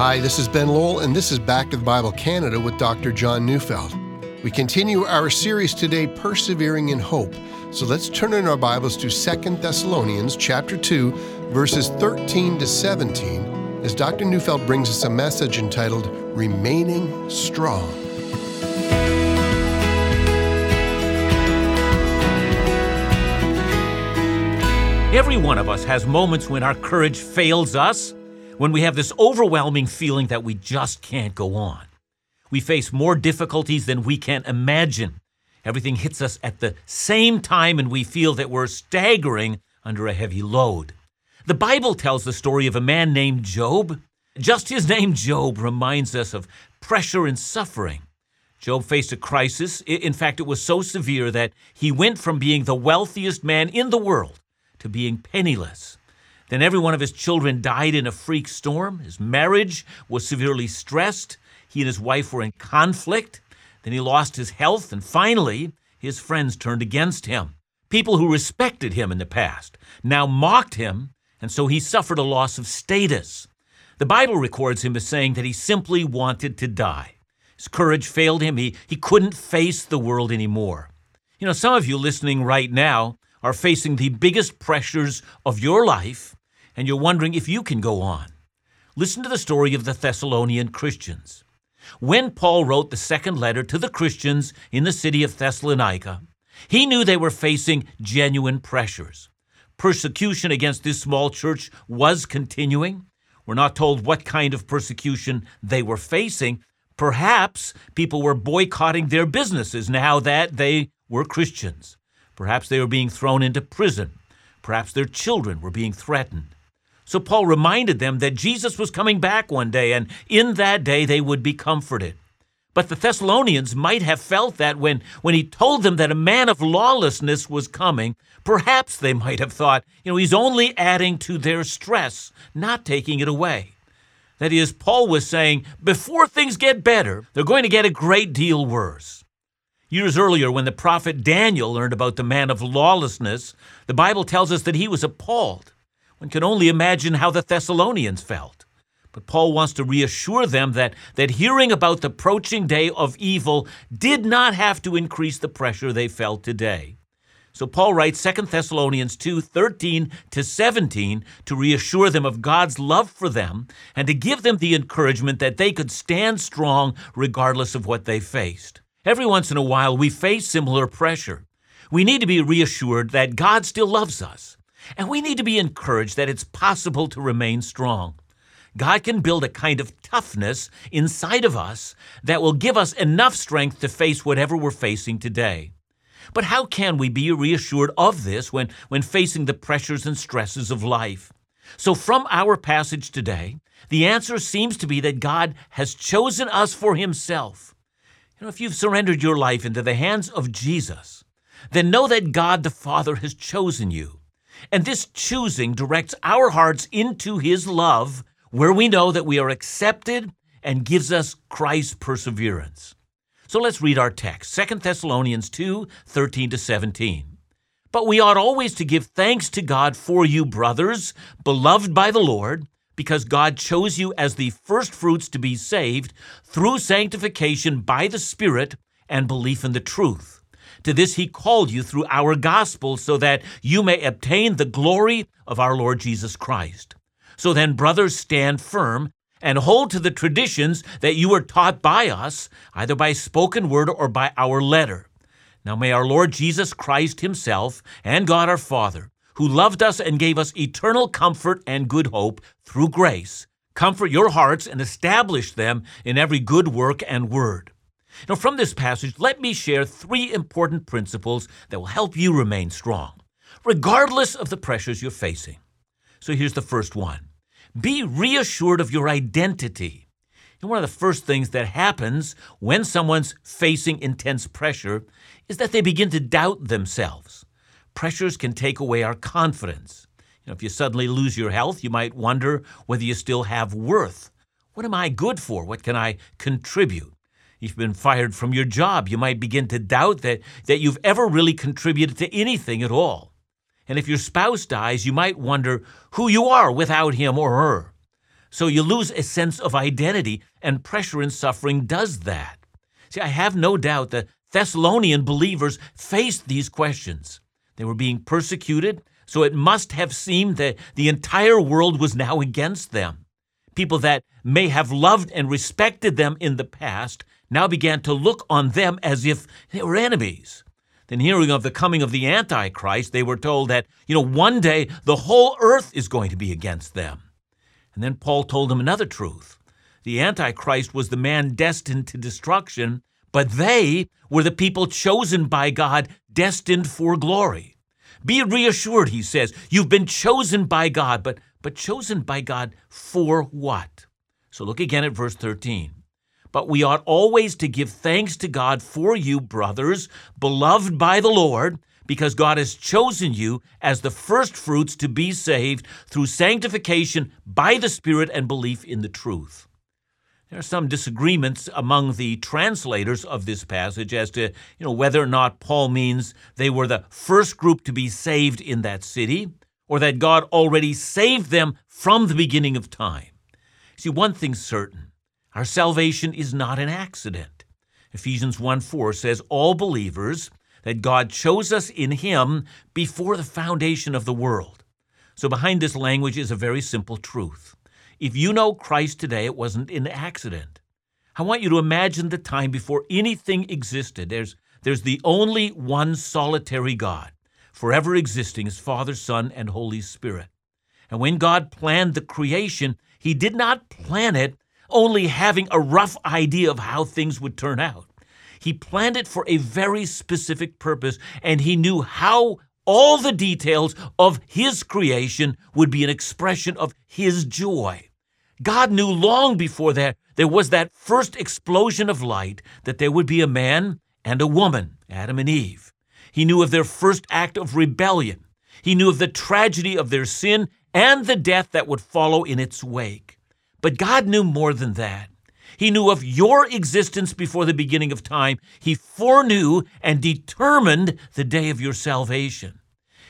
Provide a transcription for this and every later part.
Hi, this is Ben Lowell, and this is Back to the Bible Canada with Dr. John Neufeld. We continue our series today, Persevering in Hope. So let's turn in our Bibles to 2 Thessalonians chapter 2, verses 13 to 17, as Dr. Neufeld brings us a message entitled Remaining Strong. Every one of us has moments when our courage fails us, when we have this overwhelming feeling that we just can't go on. We face more difficulties than we can imagine. Everything hits us at the same time, and we feel that we're staggering under a heavy load. The Bible tells the story of a man named Job. Just his name, Job, reminds us of pressure and suffering. Job faced a crisis. In fact, it was so severe that he went from being the wealthiest man in the world to being penniless. Then every one of his children died in a freak storm. His marriage was severely stressed. He and his wife were in conflict. Then he lost his health, and finally, his friends turned against him. People who respected him in the past now mocked him, and so he suffered a loss of status. The Bible records him as saying that he simply wanted to die. His courage failed him. He, he couldn't face the world anymore. You know, some of you listening right now are facing the biggest pressures of your life, and you're wondering if you can go on. Listen to the story of the Thessalonian Christians. When Paul wrote the second letter to the Christians in the city of Thessalonica, he knew they were facing genuine pressures. Persecution against this small church was continuing. We're not told what kind of persecution they were facing. Perhaps people were boycotting their businesses now that they were Christians. Perhaps they were being thrown into prison. Perhaps their children were being threatened. So Paul reminded them that Jesus was coming back one day, and in that day they would be comforted. But the Thessalonians might have felt that when, when he told them that a man of lawlessness was coming, perhaps they might have thought, you know, he's only adding to their stress, not taking it away. That is, Paul was saying, before things get better, they're going to get a great deal worse. Years earlier, when the prophet Daniel learned about the man of lawlessness, the Bible tells us that he was appalled. One can only imagine how the Thessalonians felt. But Paul wants to reassure them that, that hearing about the approaching day of evil did not have to increase the pressure they felt today. So Paul writes 2 Thessalonians 2 13 to 17 to reassure them of God's love for them and to give them the encouragement that they could stand strong regardless of what they faced. Every once in a while, we face similar pressure. We need to be reassured that God still loves us, and we need to be encouraged that it's possible to remain strong. God can build a kind of toughness inside of us that will give us enough strength to face whatever we're facing today. But how can we be reassured of this when, when facing the pressures and stresses of life? So, from our passage today, the answer seems to be that God has chosen us for Himself. You know, if you've surrendered your life into the hands of Jesus, then know that God the Father has chosen you. And this choosing directs our hearts into His love, where we know that we are accepted and gives us Christ's perseverance. So let's read our text 2 Thessalonians 2 13 to 17. But we ought always to give thanks to God for you, brothers, beloved by the Lord because God chose you as the firstfruits to be saved through sanctification by the Spirit and belief in the truth. To this he called you through our gospel so that you may obtain the glory of our Lord Jesus Christ. So then, brothers, stand firm and hold to the traditions that you were taught by us, either by spoken word or by our letter. Now may our Lord Jesus Christ himself and God our Father, who loved us and gave us eternal comfort and good hope through grace, comfort your hearts and establish them in every good work and word. Now, from this passage, let me share three important principles that will help you remain strong, regardless of the pressures you're facing. So here's the first one be reassured of your identity. And one of the first things that happens when someone's facing intense pressure is that they begin to doubt themselves pressures can take away our confidence. You know, if you suddenly lose your health, you might wonder whether you still have worth. What am I good for? What can I contribute? You've been fired from your job, you might begin to doubt that, that you've ever really contributed to anything at all. And if your spouse dies, you might wonder who you are without him or her. So you lose a sense of identity, and pressure and suffering does that. See, I have no doubt that Thessalonian believers faced these questions. They were being persecuted, so it must have seemed that the entire world was now against them. People that may have loved and respected them in the past now began to look on them as if they were enemies. Then, hearing of the coming of the Antichrist, they were told that, you know, one day the whole earth is going to be against them. And then Paul told them another truth. The Antichrist was the man destined to destruction, but they were the people chosen by God, destined for glory. Be reassured, he says, you've been chosen by God, but, but chosen by God for what? So look again at verse 13. But we ought always to give thanks to God for you, brothers, beloved by the Lord, because God has chosen you as the firstfruits to be saved through sanctification by the Spirit and belief in the truth. There are some disagreements among the translators of this passage as to, you know, whether or not Paul means they were the first group to be saved in that city or that God already saved them from the beginning of time. See, one thing's certain. Our salvation is not an accident. Ephesians 1 4 says, All believers, that God chose us in Him before the foundation of the world. So, behind this language is a very simple truth. If you know Christ today, it wasn't an accident. I want you to imagine the time before anything existed. There's, there's the only one solitary God, forever existing as Father, Son, and Holy Spirit. And when God planned the creation, He did not plan it only having a rough idea of how things would turn out. He planned it for a very specific purpose, and he knew how all the details of his creation would be an expression of his joy. God knew long before that there was that first explosion of light that there would be a man and a woman, Adam and Eve. He knew of their first act of rebellion. He knew of the tragedy of their sin and the death that would follow in its wake. But God knew more than that. He knew of your existence before the beginning of time. He foreknew and determined the day of your salvation.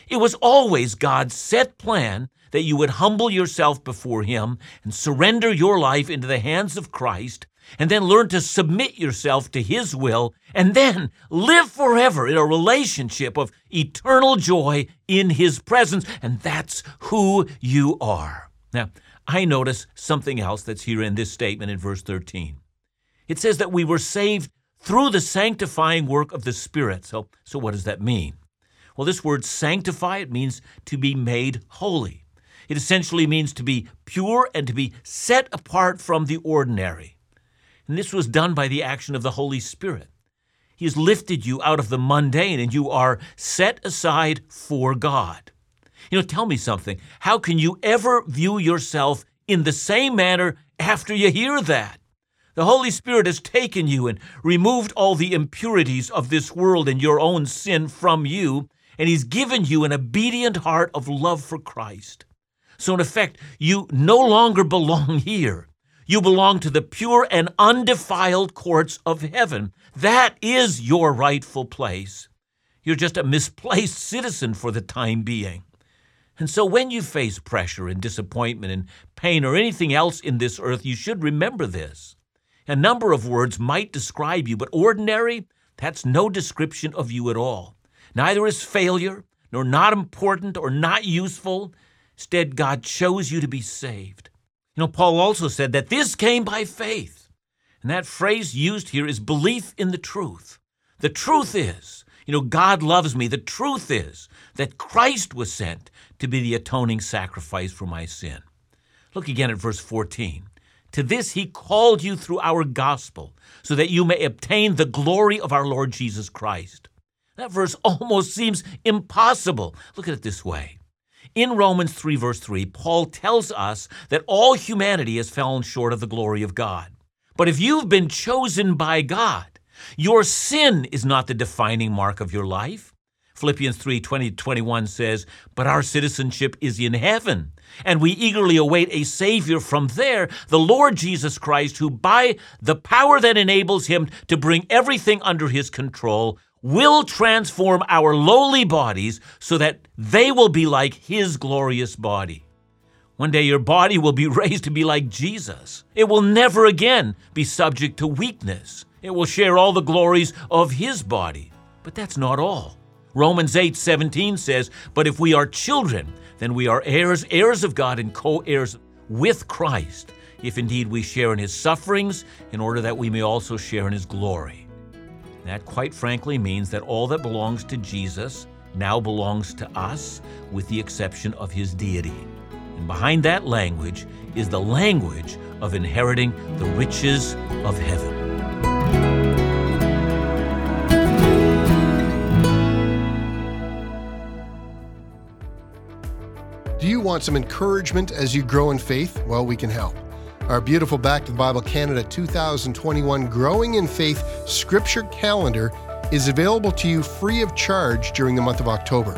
It was always God's set plan that you would humble yourself before Him and surrender your life into the hands of Christ, and then learn to submit yourself to His will, and then live forever in a relationship of eternal joy in His presence. And that's who you are. Now, I notice something else that's here in this statement in verse 13. It says that we were saved through the sanctifying work of the Spirit. So, so what does that mean? Well, this word sanctify, it means to be made holy. It essentially means to be pure and to be set apart from the ordinary. And this was done by the action of the Holy Spirit. He has lifted you out of the mundane and you are set aside for God. You know, tell me something. How can you ever view yourself in the same manner after you hear that? The Holy Spirit has taken you and removed all the impurities of this world and your own sin from you, and He's given you an obedient heart of love for Christ. So, in effect, you no longer belong here. You belong to the pure and undefiled courts of heaven. That is your rightful place. You're just a misplaced citizen for the time being. And so when you face pressure and disappointment and pain or anything else in this earth, you should remember this. A number of words might describe you, but ordinary, that's no description of you at all. Neither is failure, nor not important or not useful. Instead, God chose you to be saved. You know, Paul also said that this came by faith. And that phrase used here is belief in the truth. The truth is, you know, God loves me. The truth is that Christ was sent to be the atoning sacrifice for my sin. Look again at verse 14. To this he called you through our gospel, so that you may obtain the glory of our Lord Jesus Christ. That verse almost seems impossible. Look at it this way. In Romans 3, verse 3, Paul tells us that all humanity has fallen short of the glory of God. But if you've been chosen by God, your sin is not the defining mark of your life. Philippians 3 20 21 says, But our citizenship is in heaven, and we eagerly await a Savior from there, the Lord Jesus Christ, who by the power that enables him to bring everything under his control will transform our lowly bodies so that they will be like his glorious body. One day your body will be raised to be like Jesus. It will never again be subject to weakness. It will share all the glories of his body. But that's not all. Romans 8:17 says, "But if we are children, then we are heirs, heirs of God and co-heirs with Christ, if indeed we share in his sufferings, in order that we may also share in his glory." That quite frankly means that all that belongs to Jesus now belongs to us with the exception of his deity. And behind that language is the language of inheriting the riches of heaven. Do you want some encouragement as you grow in faith? Well, we can help. Our beautiful Back to the Bible Canada 2021 Growing in Faith Scripture Calendar is available to you free of charge during the month of October.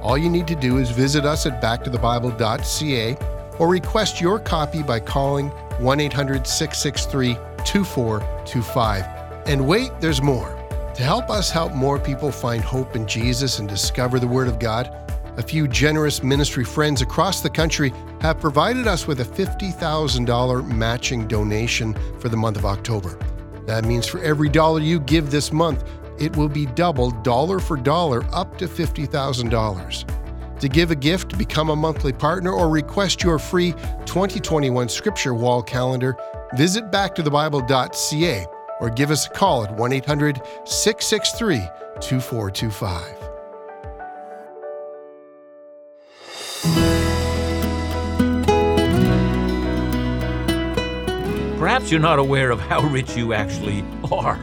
All you need to do is visit us at backtothebible.ca or request your copy by calling 1 800 663 2425. And wait, there's more. To help us help more people find hope in Jesus and discover the Word of God, a few generous ministry friends across the country have provided us with a $50,000 matching donation for the month of October. That means for every dollar you give this month, it will be doubled dollar for dollar up to $50,000. To give a gift, become a monthly partner, or request your free 2021 Scripture Wall calendar, visit backtothebible.ca or give us a call at 1 800 663 2425. Perhaps you're not aware of how rich you actually are.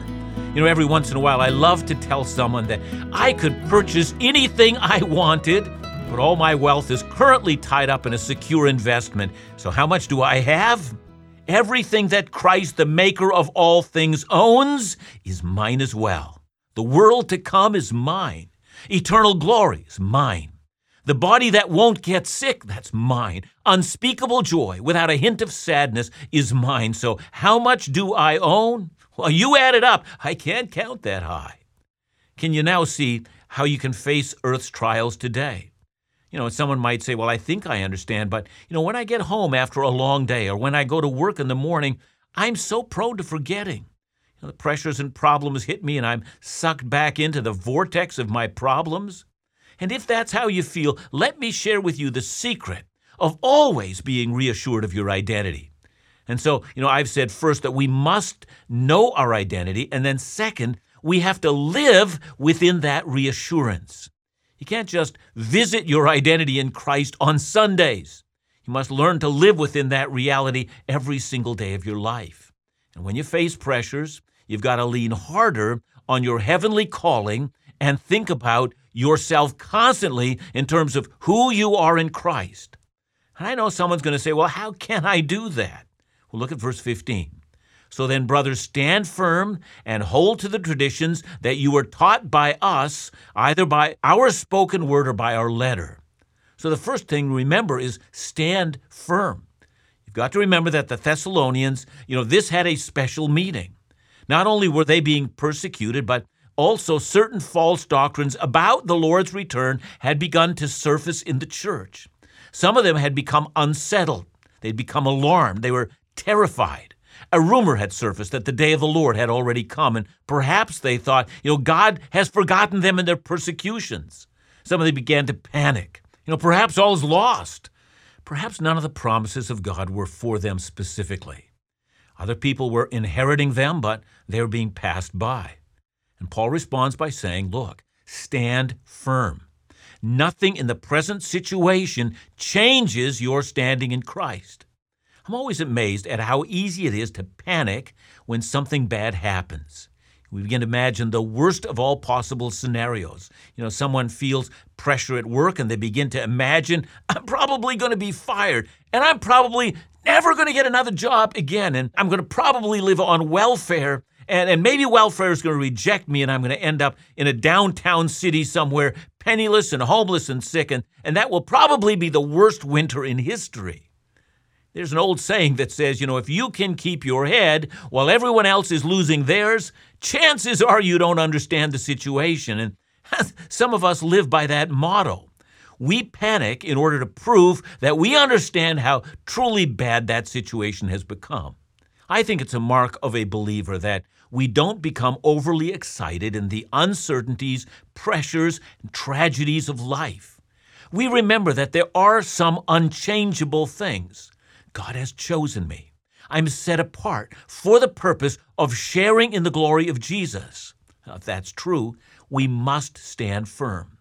You know, every once in a while, I love to tell someone that I could purchase anything I wanted, but all my wealth is currently tied up in a secure investment. So, how much do I have? Everything that Christ, the maker of all things, owns is mine as well. The world to come is mine. Eternal glory is mine. The body that won't get sick, that's mine. Unspeakable joy without a hint of sadness is mine. So, how much do I own? Well, you add it up. I can't count that high. Can you now see how you can face Earth's trials today? You know, someone might say, Well, I think I understand, but, you know, when I get home after a long day or when I go to work in the morning, I'm so prone to forgetting. You know, the pressures and problems hit me and I'm sucked back into the vortex of my problems. And if that's how you feel, let me share with you the secret of always being reassured of your identity. And so, you know, I've said first that we must know our identity, and then second, we have to live within that reassurance. You can't just visit your identity in Christ on Sundays. You must learn to live within that reality every single day of your life. And when you face pressures, you've got to lean harder on your heavenly calling and think about yourself constantly in terms of who you are in Christ. And I know someone's going to say, well, how can I do that? Well, look at verse 15. So then, brothers, stand firm and hold to the traditions that you were taught by us, either by our spoken word or by our letter. So the first thing remember is stand firm. You've got to remember that the Thessalonians, you know, this had a special meaning. Not only were they being persecuted, but also, certain false doctrines about the Lord's return had begun to surface in the church. Some of them had become unsettled. They'd become alarmed. They were terrified. A rumor had surfaced that the day of the Lord had already come, and perhaps they thought, you know, God has forgotten them in their persecutions. Some of them began to panic. You know, perhaps all is lost. Perhaps none of the promises of God were for them specifically. Other people were inheriting them, but they were being passed by. And Paul responds by saying, Look, stand firm. Nothing in the present situation changes your standing in Christ. I'm always amazed at how easy it is to panic when something bad happens. We begin to imagine the worst of all possible scenarios. You know, someone feels pressure at work and they begin to imagine, I'm probably going to be fired and I'm probably never going to get another job again and I'm going to probably live on welfare and, and maybe welfare is going to reject me and I'm going to end up in a downtown city somewhere, penniless and homeless and sick, and, and that will probably be the worst winter in history. There's an old saying that says, you know, if you can keep your head while everyone else is losing theirs, chances are you don't understand the situation. And some of us live by that motto. we panic in order to prove that we understand how truly bad that situation has become. I think it's a mark of a believer that we don't become overly excited in the uncertainties, pressures, and tragedies of life. We remember that there are some unchangeable things. God has chosen me. I'm set apart for the purpose of sharing in the glory of Jesus. If that's true, we must stand firm.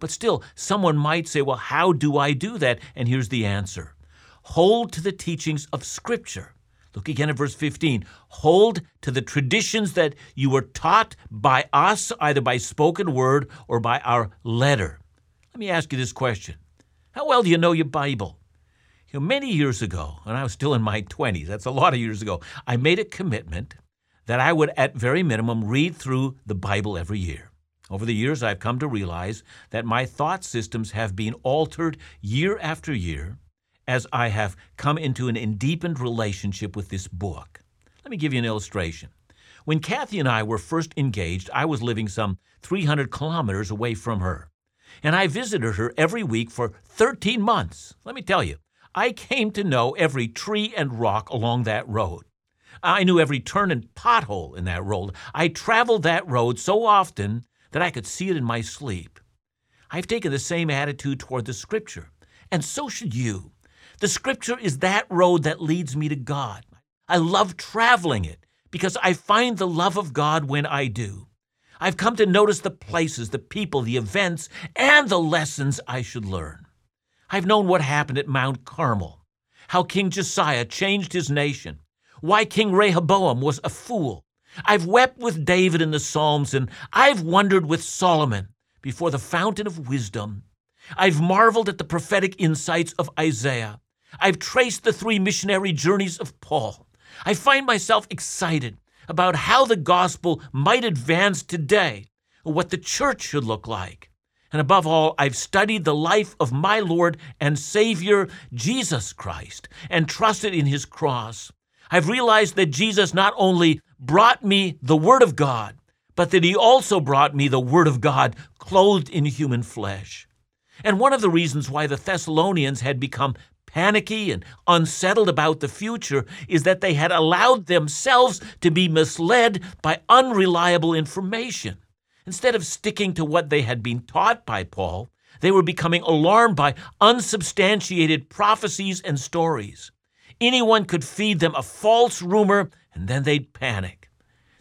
But still, someone might say, well, how do I do that? And here's the answer hold to the teachings of Scripture. Look again at verse 15. Hold to the traditions that you were taught by us, either by spoken word or by our letter. Let me ask you this question How well do you know your Bible? You know, many years ago, when I was still in my 20s, that's a lot of years ago, I made a commitment that I would, at very minimum, read through the Bible every year. Over the years, I've come to realize that my thought systems have been altered year after year as I have come into an deepened relationship with this book. Let me give you an illustration. When Kathy and I were first engaged, I was living some 300 kilometers away from her. And I visited her every week for 13 months. Let me tell you, I came to know every tree and rock along that road. I knew every turn and pothole in that road. I traveled that road so often that I could see it in my sleep. I've taken the same attitude toward the Scripture, and so should you. The Scripture is that road that leads me to God. I love traveling it because I find the love of God when I do. I've come to notice the places, the people, the events, and the lessons I should learn. I've known what happened at Mount Carmel, how King Josiah changed his nation, why King Rehoboam was a fool, I've wept with David in the Psalms, and I've wondered with Solomon before the fountain of wisdom. I've marveled at the prophetic insights of Isaiah. I've traced the three missionary journeys of Paul. I find myself excited about how the gospel might advance today, what the church should look like. And above all, I've studied the life of my Lord and Savior, Jesus Christ, and trusted in his cross. I've realized that Jesus not only brought me the Word of God, but that He also brought me the Word of God clothed in human flesh. And one of the reasons why the Thessalonians had become panicky and unsettled about the future is that they had allowed themselves to be misled by unreliable information. Instead of sticking to what they had been taught by Paul, they were becoming alarmed by unsubstantiated prophecies and stories. Anyone could feed them a false rumor and then they'd panic.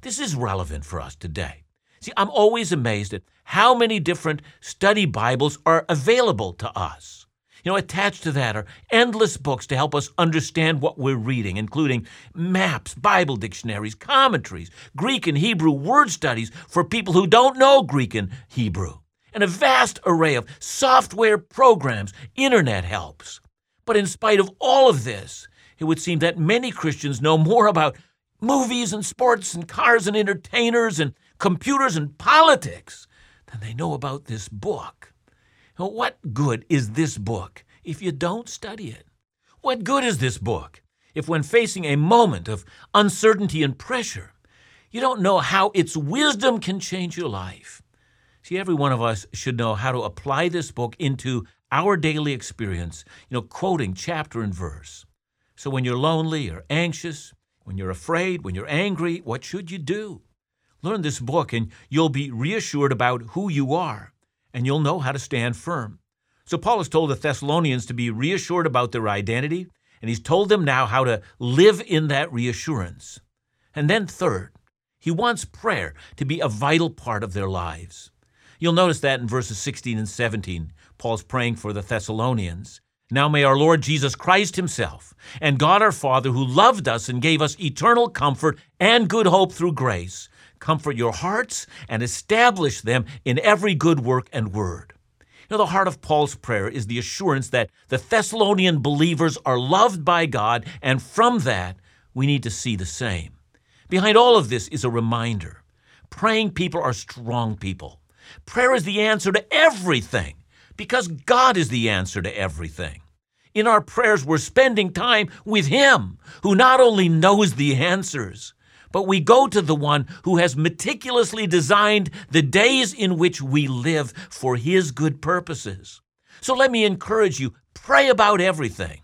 This is relevant for us today. See, I'm always amazed at how many different study Bibles are available to us. You know, attached to that are endless books to help us understand what we're reading, including maps, Bible dictionaries, commentaries, Greek and Hebrew word studies for people who don't know Greek and Hebrew, and a vast array of software programs, internet helps. But in spite of all of this, it would seem that many Christians know more about movies and sports and cars and entertainers and computers and politics than they know about this book. What good is this book if you don't study it? What good is this book if, when facing a moment of uncertainty and pressure, you don't know how its wisdom can change your life? See, every one of us should know how to apply this book into our daily experience, you know, quoting chapter and verse. So when you're lonely or anxious, when you're afraid, when you're angry, what should you do? Learn this book and you'll be reassured about who you are and you'll know how to stand firm. So Paul has told the Thessalonians to be reassured about their identity and he's told them now how to live in that reassurance. And then, third, he wants prayer to be a vital part of their lives. You'll notice that in verses 16 and 17, Paul's praying for the Thessalonians. Now may our Lord Jesus Christ Himself and God our Father, who loved us and gave us eternal comfort and good hope through grace, comfort your hearts and establish them in every good work and word. You know, the heart of Paul's prayer is the assurance that the Thessalonian believers are loved by God, and from that, we need to see the same. Behind all of this is a reminder praying people are strong people. Prayer is the answer to everything because God is the answer to everything. In our prayers, we're spending time with Him, who not only knows the answers, but we go to the one who has meticulously designed the days in which we live for His good purposes. So let me encourage you pray about everything.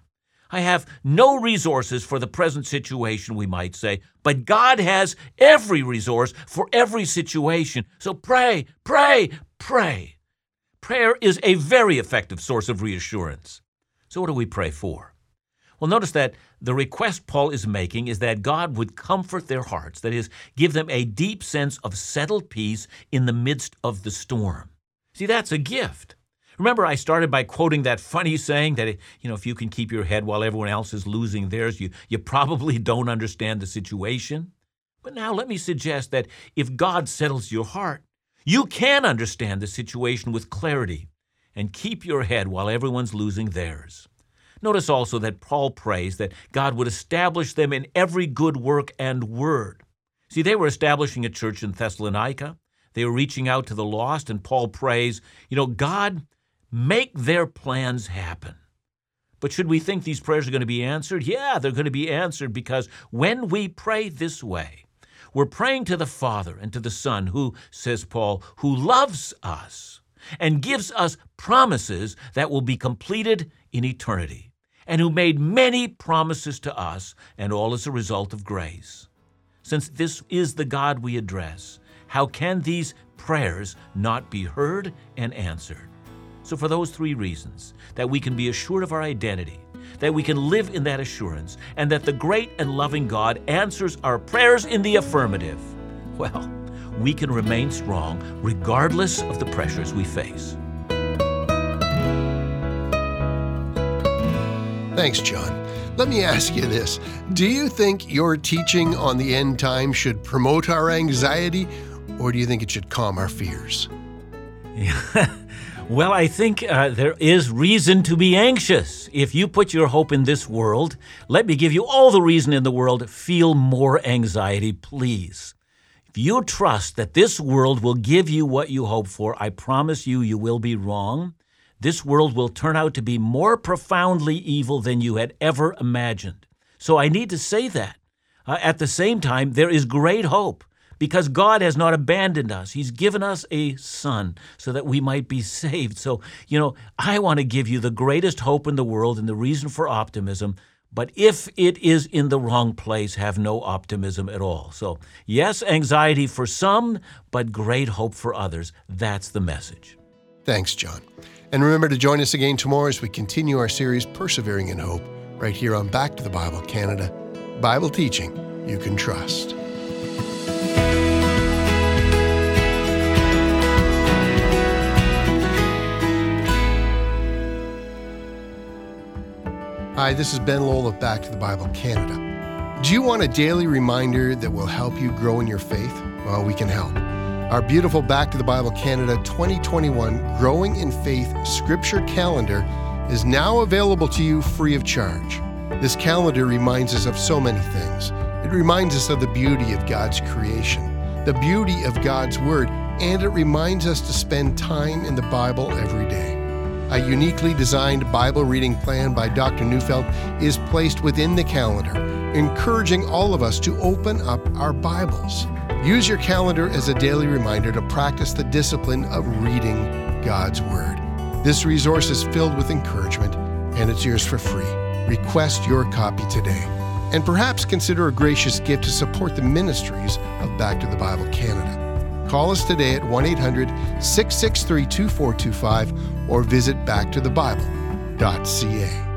I have no resources for the present situation, we might say, but God has every resource for every situation. So pray, pray, pray. Prayer is a very effective source of reassurance. So, what do we pray for? Well, notice that the request Paul is making is that God would comfort their hearts, that is, give them a deep sense of settled peace in the midst of the storm. See, that's a gift. Remember, I started by quoting that funny saying that, you know, if you can keep your head while everyone else is losing theirs, you, you probably don't understand the situation. But now let me suggest that if God settles your heart, you can understand the situation with clarity and keep your head while everyone's losing theirs. Notice also that Paul prays that God would establish them in every good work and word. See, they were establishing a church in Thessalonica. They were reaching out to the lost, and Paul prays, you know, God, make their plans happen. But should we think these prayers are going to be answered? Yeah, they're going to be answered because when we pray this way, we're praying to the Father and to the Son, who, says Paul, who loves us and gives us promises that will be completed in eternity, and who made many promises to us, and all as a result of grace. Since this is the God we address, how can these prayers not be heard and answered? So, for those three reasons, that we can be assured of our identity, that we can live in that assurance, and that the great and loving God answers our prayers in the affirmative, well, we can remain strong regardless of the pressures we face. Thanks, John. Let me ask you this Do you think your teaching on the end time should promote our anxiety, or do you think it should calm our fears? Well, I think uh, there is reason to be anxious. If you put your hope in this world, let me give you all the reason in the world. Feel more anxiety, please. If you trust that this world will give you what you hope for, I promise you, you will be wrong. This world will turn out to be more profoundly evil than you had ever imagined. So I need to say that. Uh, at the same time, there is great hope because God has not abandoned us. He's given us a son so that we might be saved. So, you know, I want to give you the greatest hope in the world and the reason for optimism. But if it is in the wrong place, have no optimism at all. So, yes, anxiety for some, but great hope for others. That's the message. Thanks, John. And remember to join us again tomorrow as we continue our series, Persevering in Hope, right here on Back to the Bible Canada. Bible teaching you can trust. Hi, this is Ben Lowell of Back to the Bible Canada. Do you want a daily reminder that will help you grow in your faith? Well, we can help. Our beautiful Back to the Bible Canada 2021 Growing in Faith Scripture Calendar is now available to you free of charge. This calendar reminds us of so many things. It reminds us of the beauty of God's creation, the beauty of God's Word, and it reminds us to spend time in the Bible every day. A uniquely designed Bible reading plan by Dr. Neufeld is placed within the calendar, encouraging all of us to open up our Bibles. Use your calendar as a daily reminder to practice the discipline of reading God's Word. This resource is filled with encouragement and it's yours for free. Request your copy today. And perhaps consider a gracious gift to support the ministries of Back to the Bible Canada. Call us today at 1 800 663 2425 or visit backtothebible.ca.